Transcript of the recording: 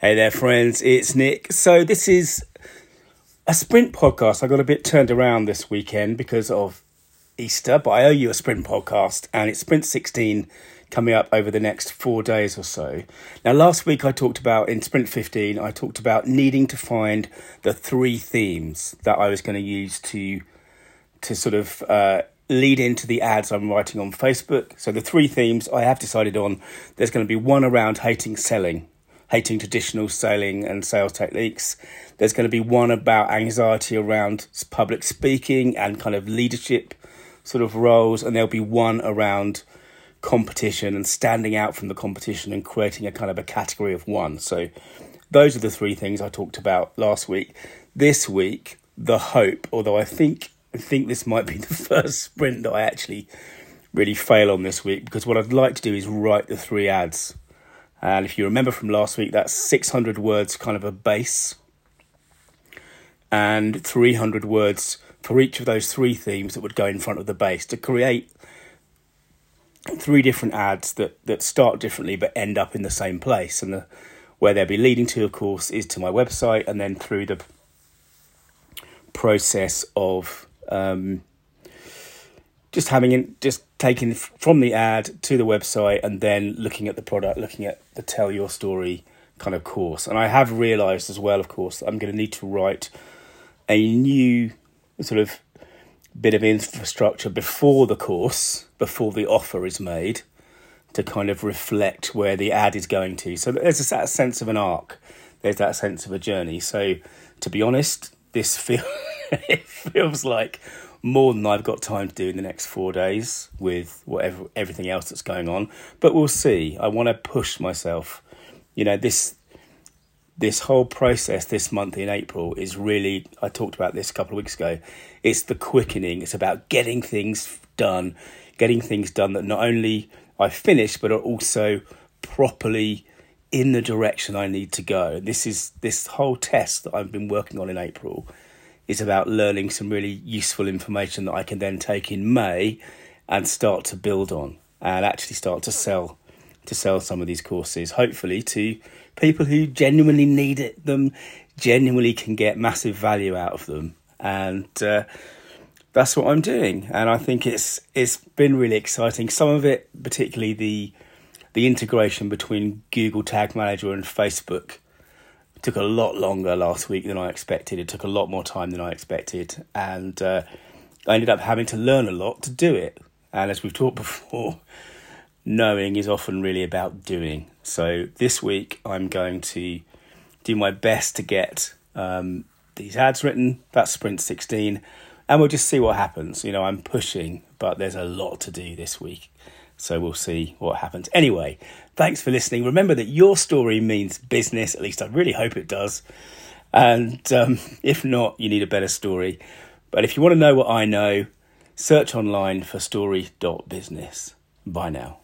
Hey there, friends. It's Nick. So, this is a sprint podcast. I got a bit turned around this weekend because of Easter, but I owe you a sprint podcast, and it's Sprint 16 coming up over the next four days or so. Now, last week I talked about in Sprint 15, I talked about needing to find the three themes that I was going to use to to sort of uh, lead into the ads I'm writing on Facebook. So, the three themes I have decided on there's going to be one around hating selling hating traditional selling and sales techniques. There's going to be one about anxiety around public speaking and kind of leadership sort of roles, and there'll be one around competition and standing out from the competition and creating a kind of a category of one. So, those are the three things I talked about last week. This week, the hope, although I think I think this might be the first sprint that I actually really fail on this week because what I'd like to do is write the three ads and if you remember from last week, that's 600 words, kind of a base, and 300 words for each of those three themes that would go in front of the base to create three different ads that, that start differently but end up in the same place. And the, where they'll be leading to, of course, is to my website and then through the process of um, just having it, just taking from the ad to the website and then looking at the product, looking at the tell your story kind of course. And I have realized as well, of course, I'm going to need to write a new sort of bit of infrastructure before the course, before the offer is made, to kind of reflect where the ad is going to. So there's that sense of an arc, there's that sense of a journey. So to be honest, this feel it feels like more than I've got time to do in the next four days with whatever everything else that's going on. But we'll see. I want to push myself. You know this this whole process this month in April is really. I talked about this a couple of weeks ago. It's the quickening. It's about getting things done, getting things done that not only I finish but are also properly in the direction I need to go. This is this whole test that I've been working on in April is about learning some really useful information that I can then take in May and start to build on and actually start to sell to sell some of these courses hopefully to people who genuinely need it them genuinely can get massive value out of them. And uh, that's what I'm doing. And I think it's it's been really exciting. Some of it particularly the the integration between Google Tag Manager and Facebook took a lot longer last week than I expected. It took a lot more time than I expected, and uh, I ended up having to learn a lot to do it. And as we've talked before, knowing is often really about doing. So this week I'm going to do my best to get um, these ads written. That's sprint 16, and we'll just see what happens. You know, I'm pushing, but there's a lot to do this week. So we'll see what happens. Anyway, thanks for listening. Remember that your story means business, at least I really hope it does. And um, if not, you need a better story. But if you want to know what I know, search online for story.business. Bye now.